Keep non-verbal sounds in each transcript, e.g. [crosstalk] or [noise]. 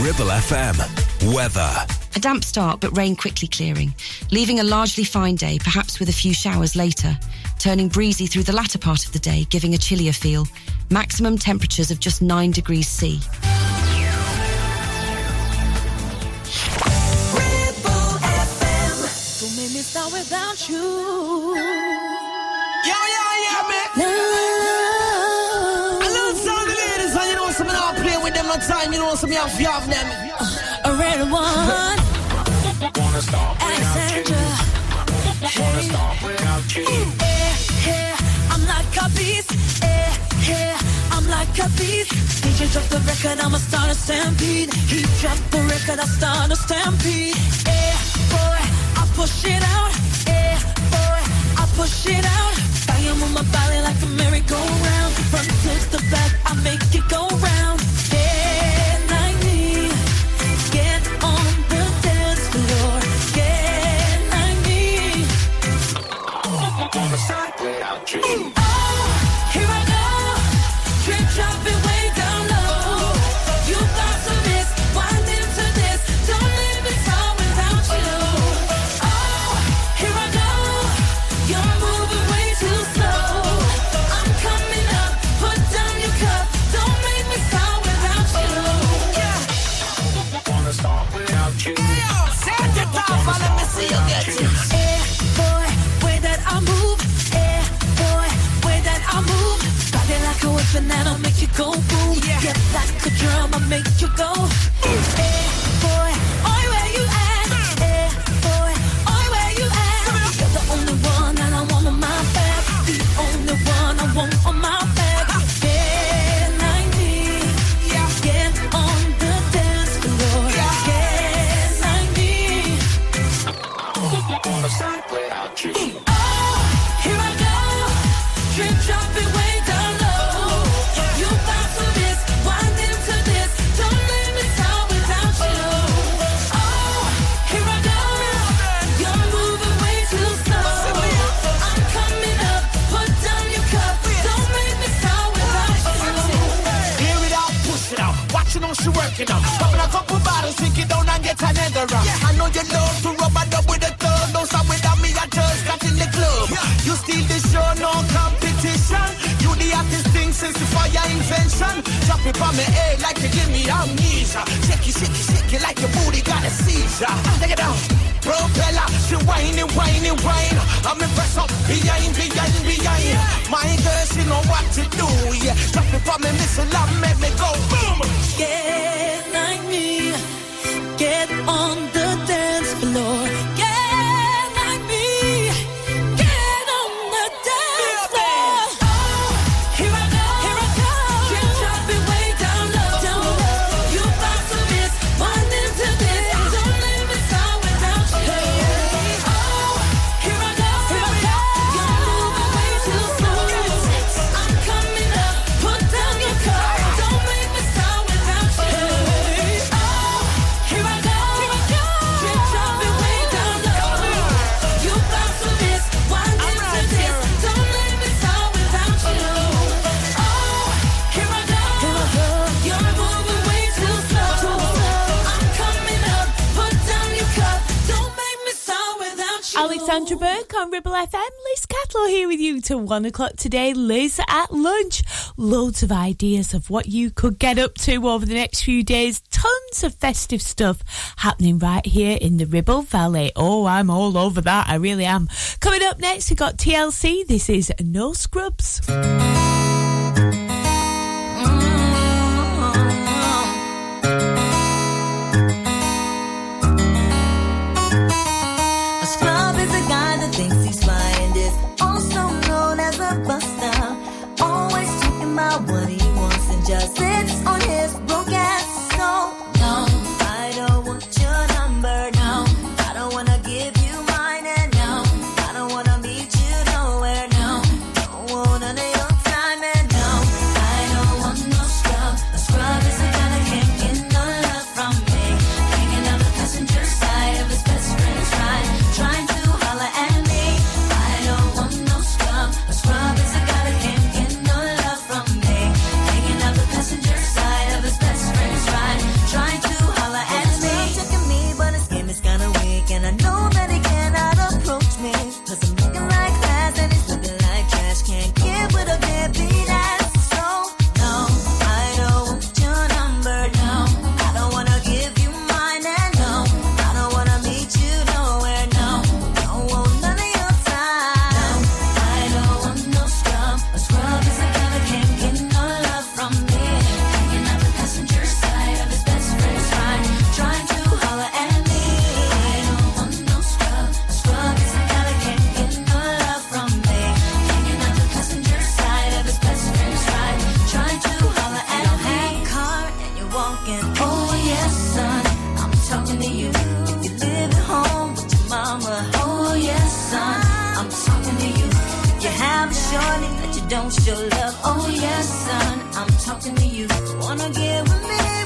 Ribble FM. Weather. A damp start, but rain quickly clearing, leaving a largely fine day, perhaps with a few showers later, turning breezy through the latter part of the day, giving a chillier feel. Maximum temperatures of just 9 degrees C. without you. time you know some y'all have them. A red one. Wanna stop Alexandra. Hey. Wanna stop without you. Hey, hey, I'm like a beast. Hey, hey, I'm like a beast. DJ drop the record, I'ma start a stampede. He drop the record, I start a stampede. Hey, boy, I push it out. Hey, boy, I push it out. I am with my body like a merry-go-round. From Front to the back, I make it go round. country. and that'll make you go boom. Yeah, yeah that's the drum, I make you go. Sandra Burke on Ribble FM. Liz Cattle here with you till one o'clock today. Liz at lunch. Loads of ideas of what you could get up to over the next few days. Tons of festive stuff happening right here in the Ribble Valley. Oh, I'm all over that. I really am. Coming up next, we've got TLC. This is No Scrubs. don't you love? Oh yes, son, I'm talking to you. Wanna get with me?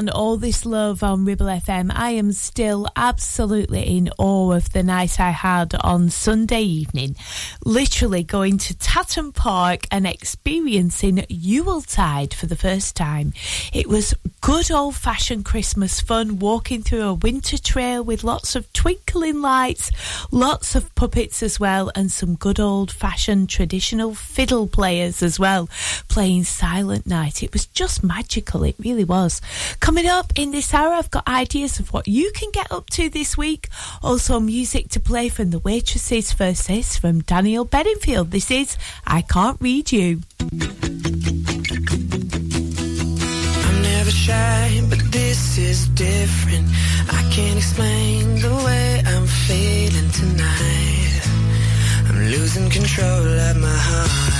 and all this love on Ribble FM. I am still absolutely in awe of the night I had on Sunday evening, literally going to Tatton Park and experiencing Yuletide for the first time. It was good old fashioned Christmas fun, walking through a winter trail with lots of twinkling lights, lots of puppets as well, and some good old fashioned traditional fiddle players as well, playing Silent Night. It was just magical, it really was. Coming Coming up in this hour, I've got ideas of what you can get up to this week. Also, music to play from The Waitresses Versus from Daniel Bedingfield. This is I Can't Read You. I'm never shy, but this is different. I can't explain the way I'm feeling tonight. I'm losing control of my heart.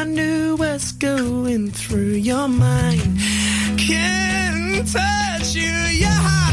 I knew what's going through your mind. Can't touch you, yeah.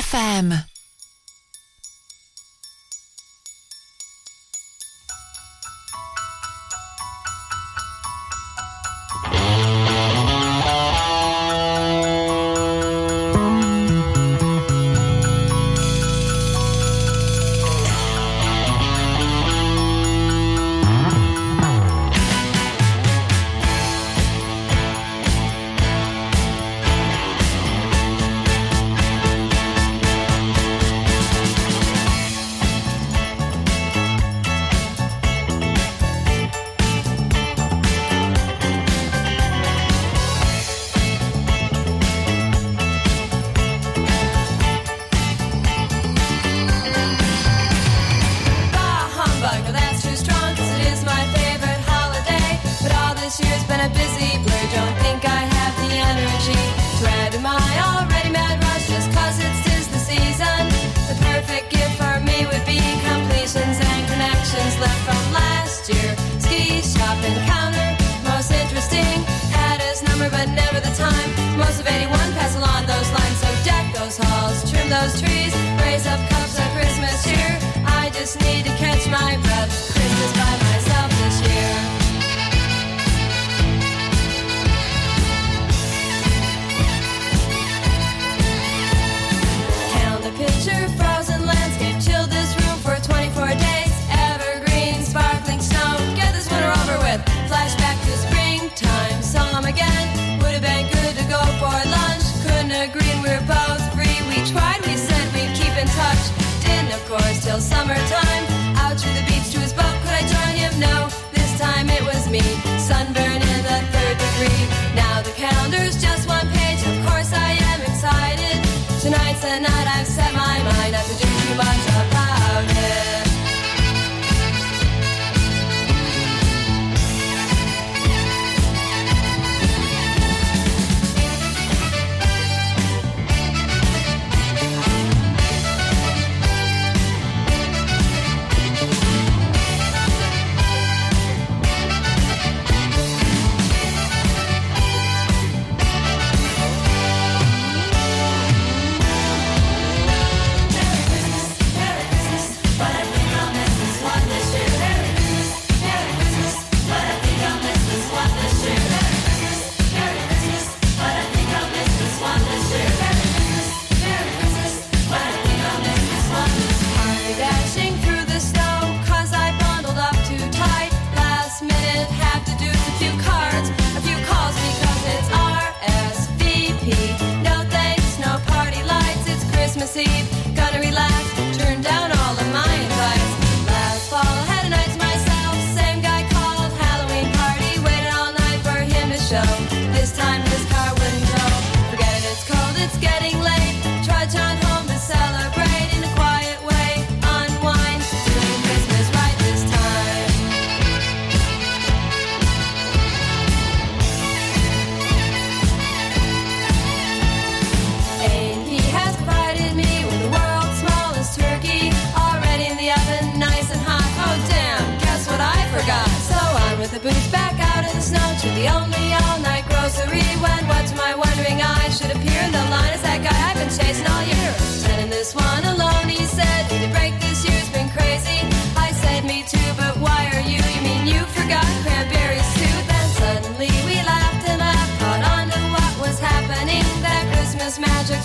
FM. Trees, raise up cups of Christmas cheer. I just need to catch my breath. Christmas by course, till summertime.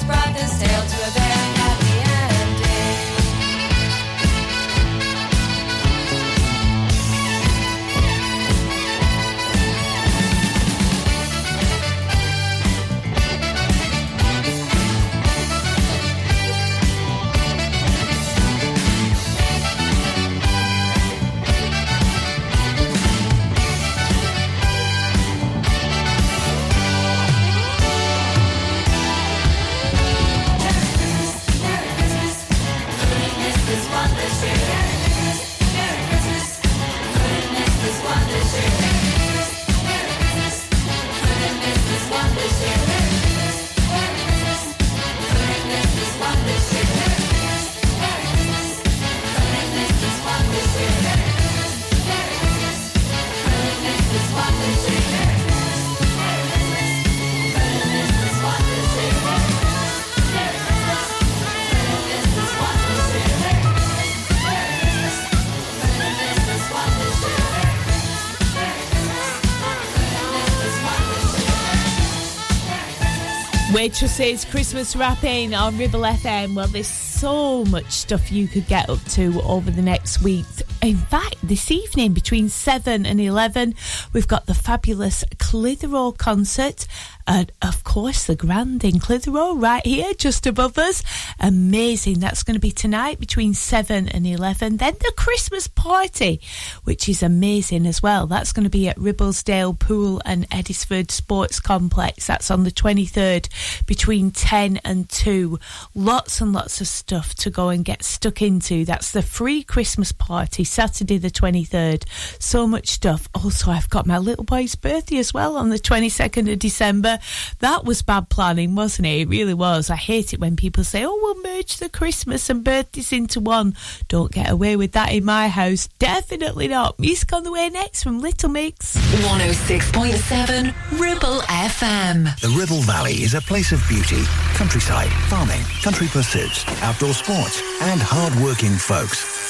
Magic's Waitresses Christmas wrapping on Ribble FM. Well, there's so much stuff you could get up to over the next week. In fact, this evening between 7 and 11, we've got the fabulous Clitheroe concert. And of course, the Grand in Clitheroe right here, just above us. Amazing. That's going to be tonight between 7 and 11. Then the Christmas party, which is amazing as well. That's going to be at Ribblesdale Pool and Edisford Sports Complex. That's on the 23rd between 10 and 2. Lots and lots of stuff to go and get stuck into. That's the free Christmas party, Saturday the 23rd. So much stuff. Also, I've got my little boy's birthday as well on the 22nd of December. That was bad planning, wasn't it? It really was. I hate it when people say, oh, we'll merge the Christmas and birthdays into one. Don't get away with that in my house. Definitely not. Music on the way next from Little Mix. 106.7 Ribble FM. The Ribble Valley is a place of beauty, countryside, farming, country pursuits, outdoor sports, and hard-working folks.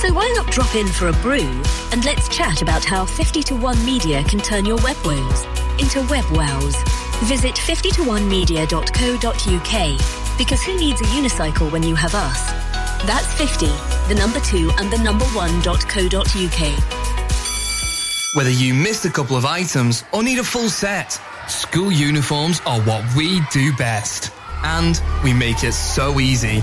So why not drop in for a brew and let's chat about how 50 to 1 Media can turn your web woes into web wows. Visit 50to1media.co.uk because who needs a unicycle when you have us? That's 50, the number 2 and the number 1.co.uk. Whether you missed a couple of items or need a full set, school uniforms are what we do best. And we make it so easy.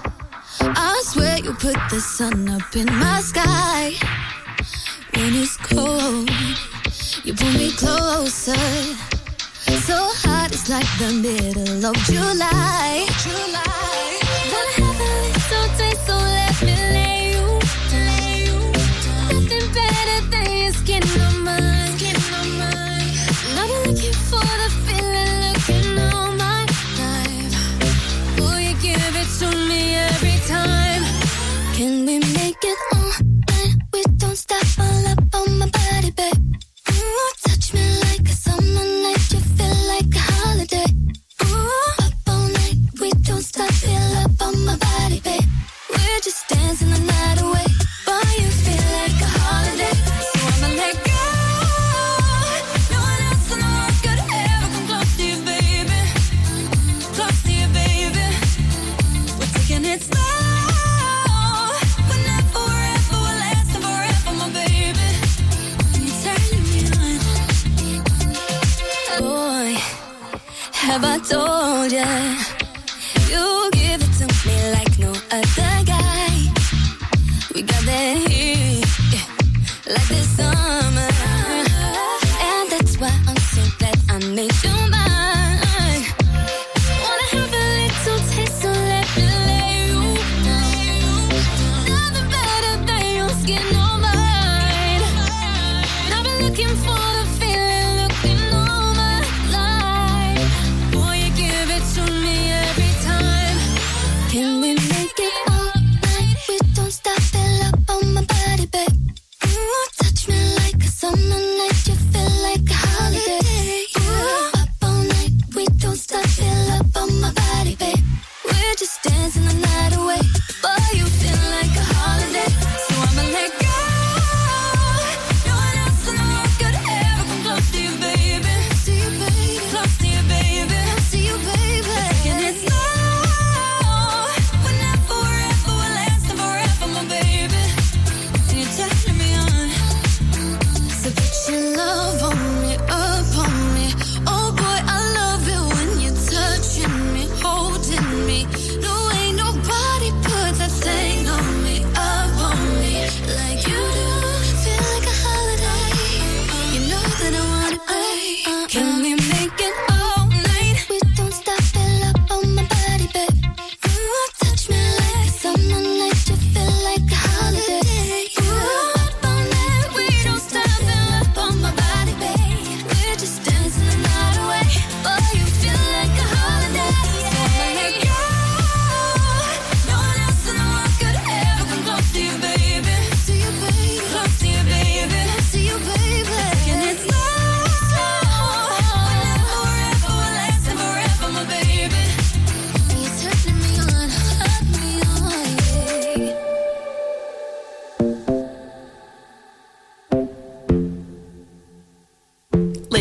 You put the sun up in my sky. When it's cold, you pull me closer. So hot, it's like the middle of July. July. Can we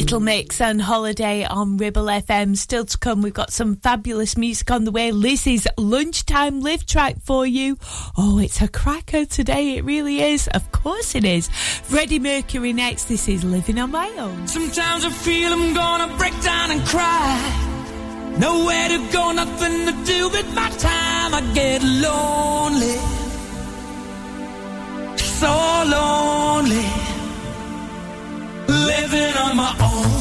Little Mix and Holiday on Ribble FM. Still to come, we've got some fabulous music on the way. Lizzie's lunchtime live track for you. Oh, it's a cracker today. It really is. Of course it is. Freddie Mercury next. This is Living on My Own. Sometimes I feel I'm gonna break down and cry. Nowhere to go, nothing to do with my time. I get lonely. So lonely. Living on my own.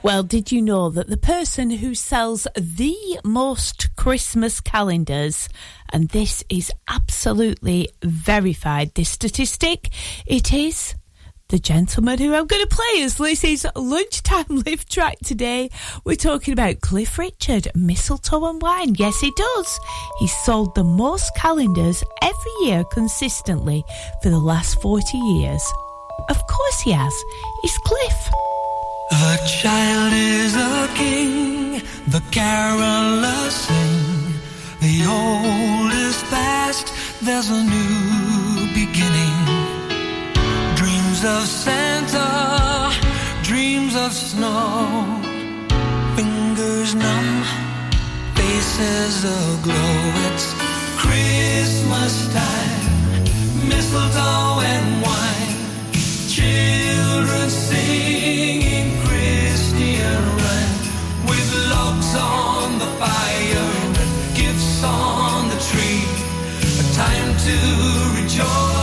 Well, did you know that the person who sells the most Christmas calendars, and this is absolutely verified, this statistic, it is the gentleman who I'm going to play as Lucy's lunchtime [laughs] live track today. We're talking about Cliff Richard, mistletoe and wine. Yes, he does. He's sold the most calendars every year consistently for the last 40 years. Of course he has. He's Cliff. The child is a king, the carolers sing. The old is past, there's a new beginning. Dreams of Santa, dreams of snow. Fingers numb, faces aglow. It's Christmas time, mistletoe and wine. Children singing on the fire gifts on the tree. A time to rejoice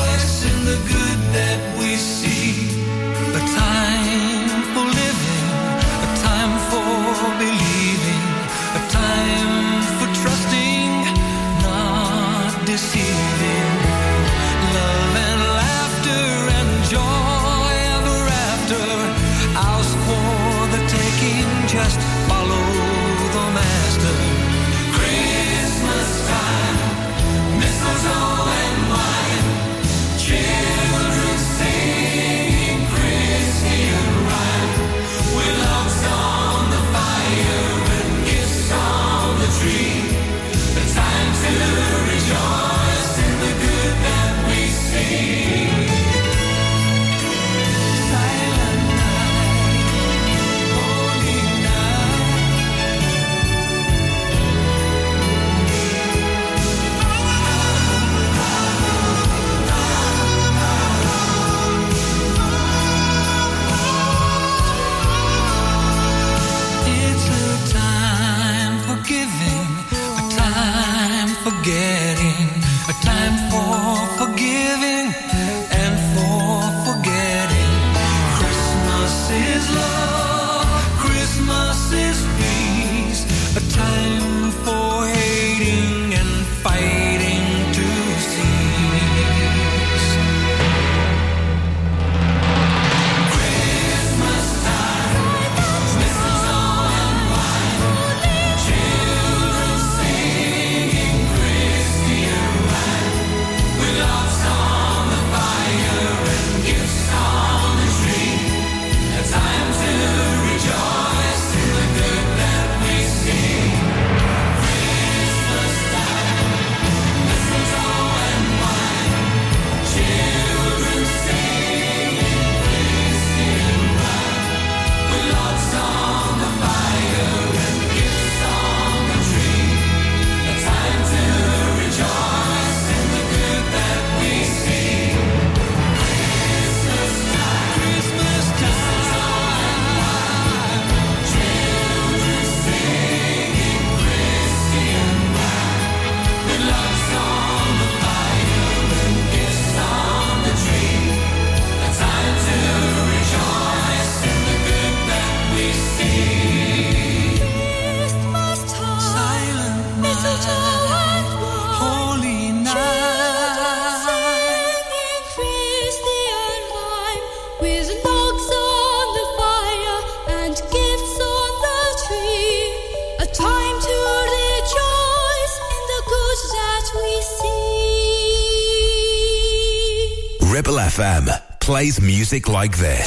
plays music like this.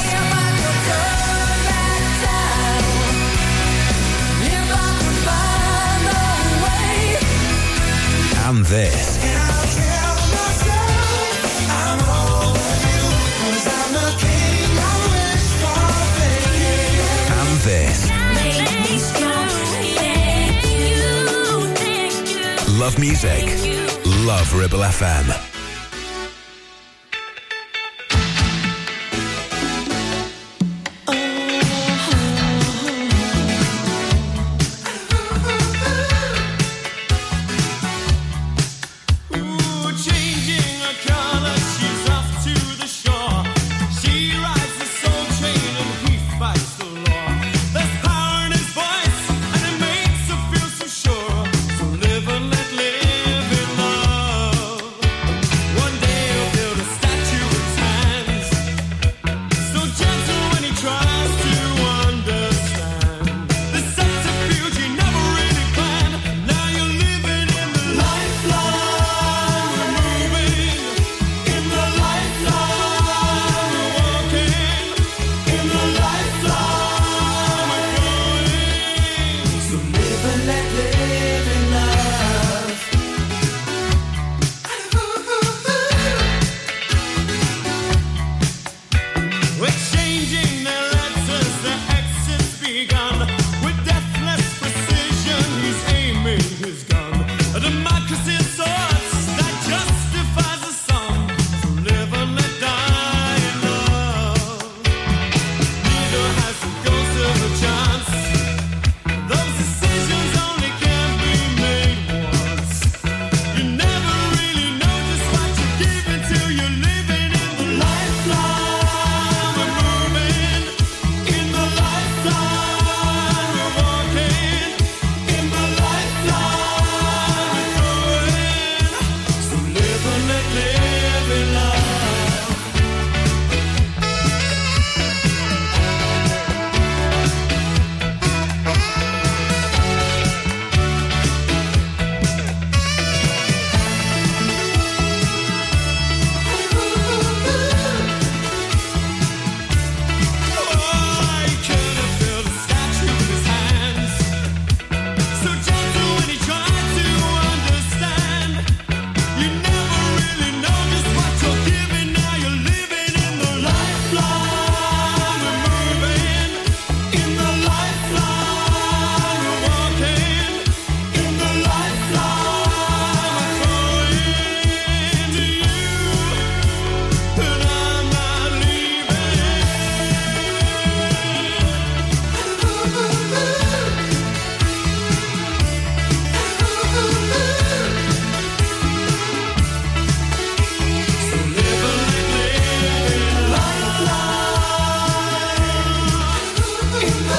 and this. And this. Love music. Love Ribble FM.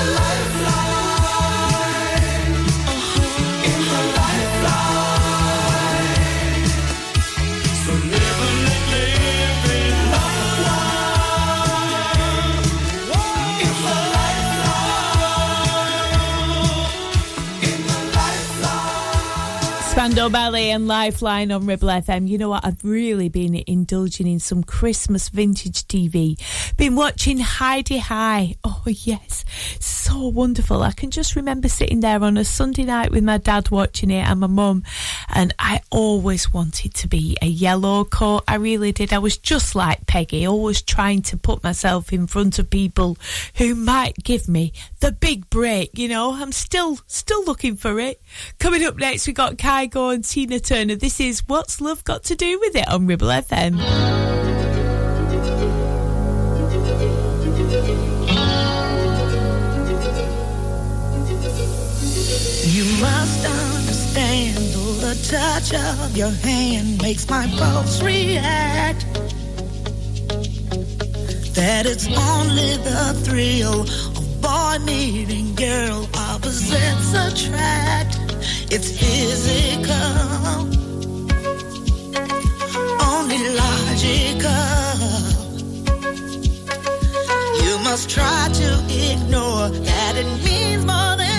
alive Band O'Malley and Lifeline on Ribble FM. You know what? I've really been indulging in some Christmas vintage TV. Been watching Hi-de-Hi. Oh, yes. So wonderful. I can just remember sitting there on a Sunday night with my dad watching it and my mum. And I always wanted to be a yellow coat. I really did. I was just like Peggy, always trying to put myself in front of people who might give me the big break. You know, I'm still, still looking for it. Coming up next, we got Kygo and Tina Turner. This is What's Love Got to Do with It on Ribble FM. You must understand, though the touch of your hand makes my pulse react. That it's only the thrill boy meeting girl opposites attract. It's physical, only logical. You must try to ignore that it means more than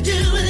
do? With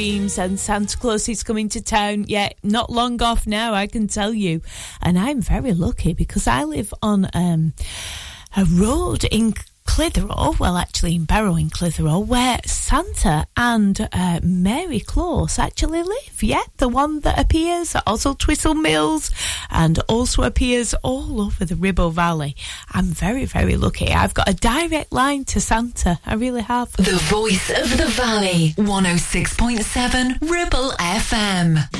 Supremes and Santa Claus is coming to town. Yeah, not long off now, I can tell you. And I'm very lucky because I live on um, a road in Clitheroe, well, actually in Barrow in Clitheroe, where Santa and uh, Mary Claus actually live. Yeah, the one that appears at Oswaldtwistle Mills and also appears all over the Ribble Valley. I'm very, very lucky. I've got a direct line to Santa. I really have. The voice of the valley. 106.7 Ribble FM.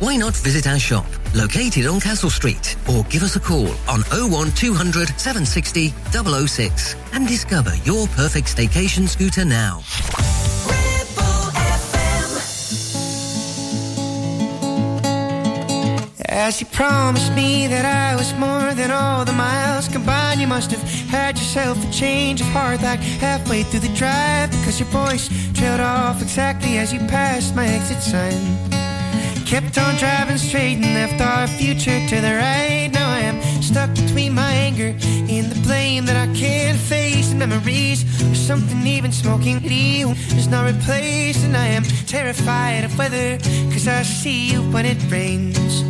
Why not visit our shop, located on Castle Street, or give us a call on 01200 760 006 and discover your perfect staycation scooter now. As you promised me that I was more than all the miles combined, you must have had yourself a change of heart like halfway through the drive because your voice trailed off exactly as you passed my exit sign. Kept on driving straight and left our future to the right. Now I am stuck between my anger and the blame that I can't face. And memories or something even smoking you is not replaced. And I am terrified of weather because I see you when it rains.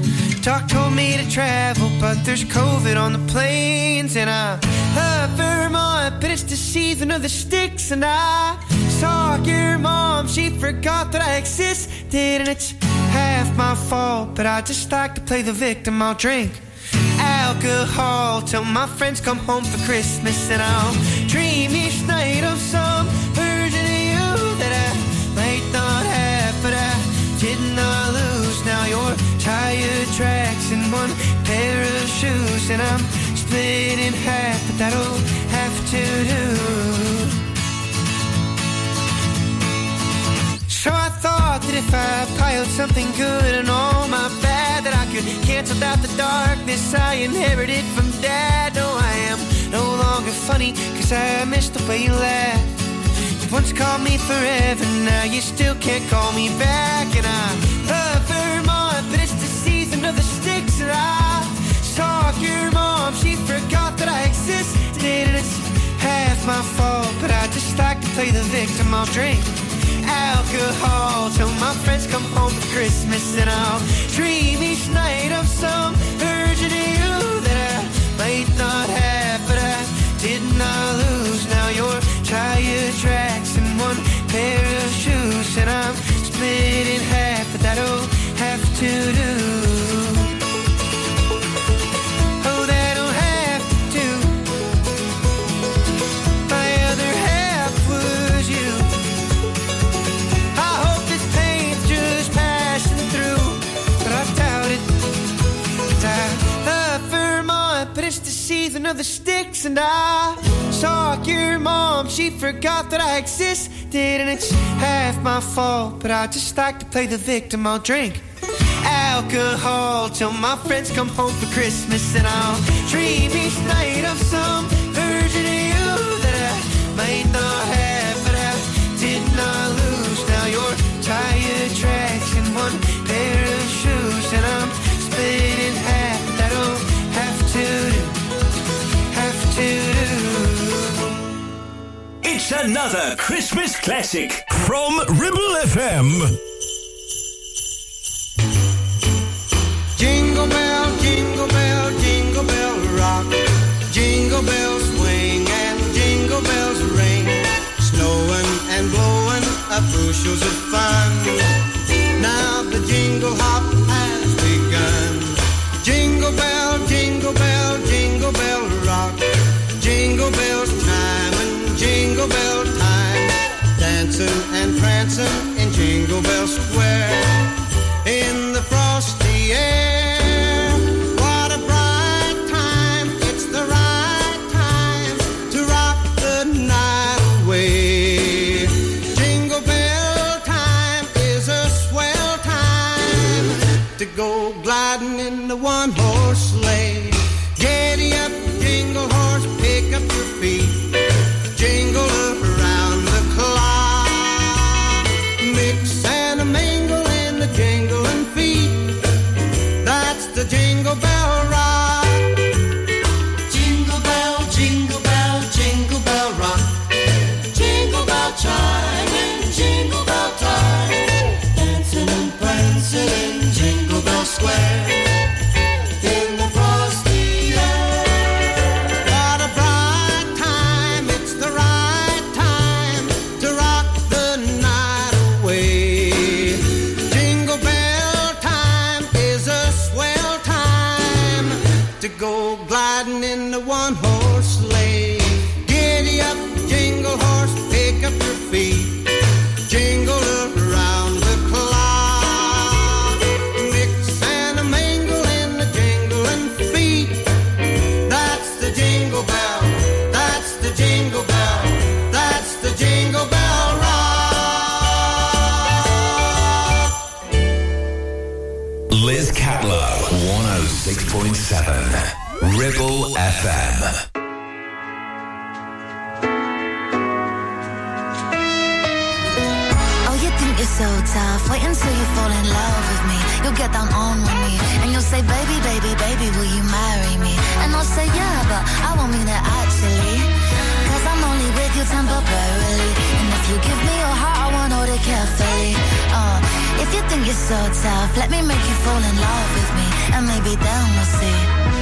Doc told me to travel, but there's COVID on the planes. And I love Vermont, but it's the season of the sticks. And I saw your mom, she forgot that I existed. And it's half my fault, but I just like to play the victim. I'll drink alcohol till my friends come home for Christmas, and I'll dream each night of some version of you that I might not have, but I did not lose. Now your tire tracks in one pair of shoes, and I'm split in half, but that'll have to do. So I thought that if I piled something good and all my bad, that I could cancel out the darkness I inherited from dad. No, I am no longer funny, cause I missed the way you laughed. You once called me forever, now you still can't call me back. And I love Vermont, but it's the season of the sticks. And I saw your mom, she forgot that I existed. And it's half my fault, but I just like to play the victim. I'll drink alcohol till my friends come home for Christmas and I'll dream each night of some of you that I might not have, but I did not lose. Now your tire tracks in one pair of shoes and I'm split in half, but that'll have to do. Sticks, and I saw your mom. She forgot that I existed, and it's half my fault. But I just like to play the victim. I'll drink alcohol till my friends come home for Christmas, and I'll dream each night of some version of you that I might not have, but I did not lose. Now your tire tracks and one pair of shoes, and I'm split It's another Christmas classic from Ribble FM. Jingle bell, jingle bell, jingle bell rock. Jingle bells swing and jingle bells ring. Snowing and blowing up bushels of fun. Now the jingle hop you're so tough. Wait until you fall in love with me. You'll get down on one knee. And you'll say, baby, baby, baby, will you marry me? And I'll say, yeah, but I won't mean it actually. Cause I'm only with you temporarily. And if you give me your heart, I want hold it carefully. Uh, if you think you're so tough, let me make you fall in love with me. And maybe then we'll see.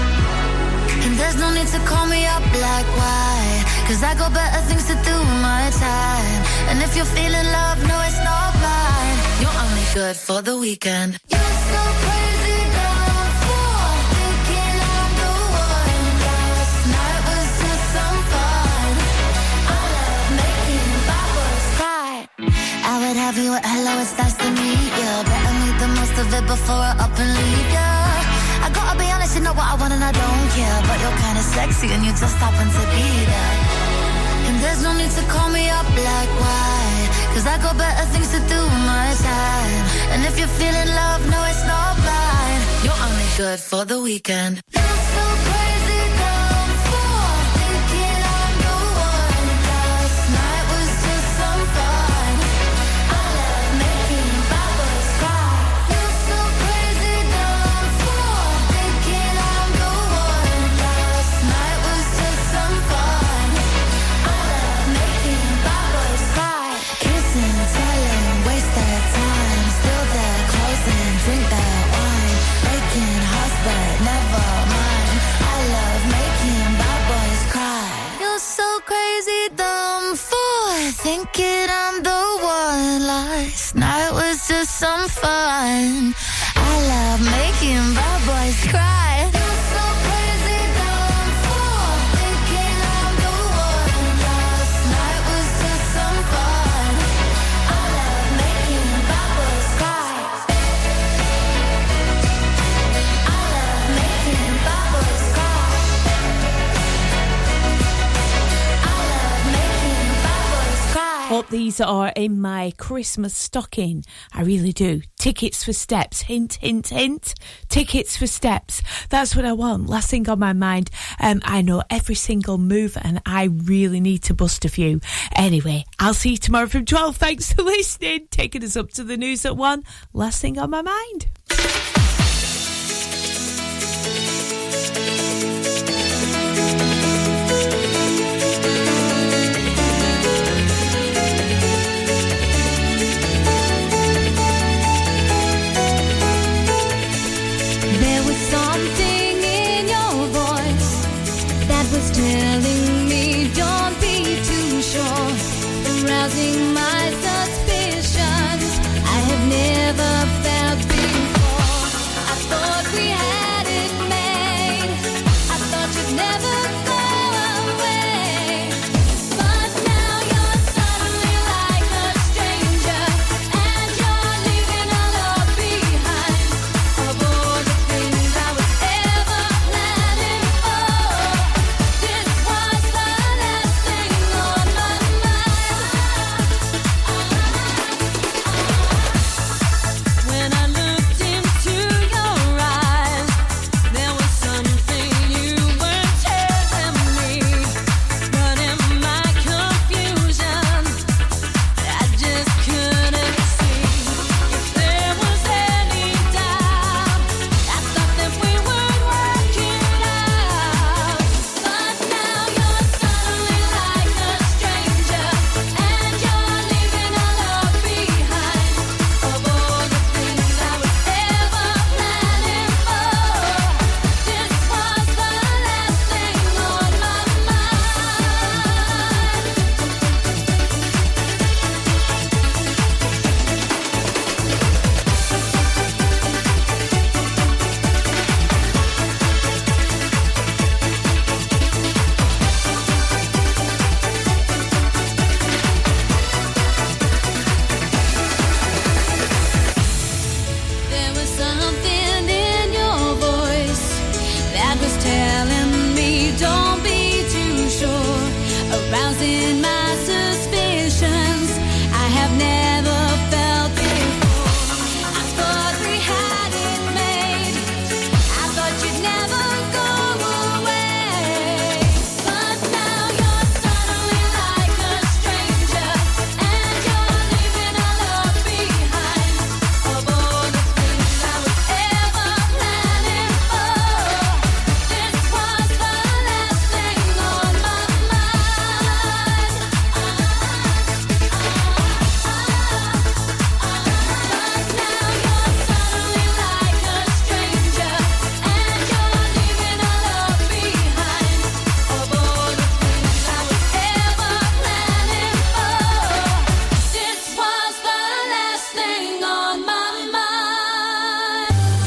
And there's no need to call me up like why? Cause I got better things to do with my time. And if you're feeling love, no it's not mine. You're only good for the weekend. You're so crazy, I love making bad boys I would have you at hello, it's nice to meet ya. Better make the most of it before I up and leave I honest, you know what I want and I don't care But you're kinda sexy and you just happen to be there. And there's no need to call me up like why? Cause I got better things to do with my time. And if you're feeling love, no it's not blind You're only good for the weekend fun these are in my Christmas stocking. I really do. Tickets for steps. Hint, hint, hint. Tickets for steps. That's what I want. Last thing on my mind. Um, I know every single move and I really need to bust a few. Anyway, I'll see you tomorrow from 12. Thanks for [laughs] listening. Taking us up to the news at 1. Last thing on my mind. There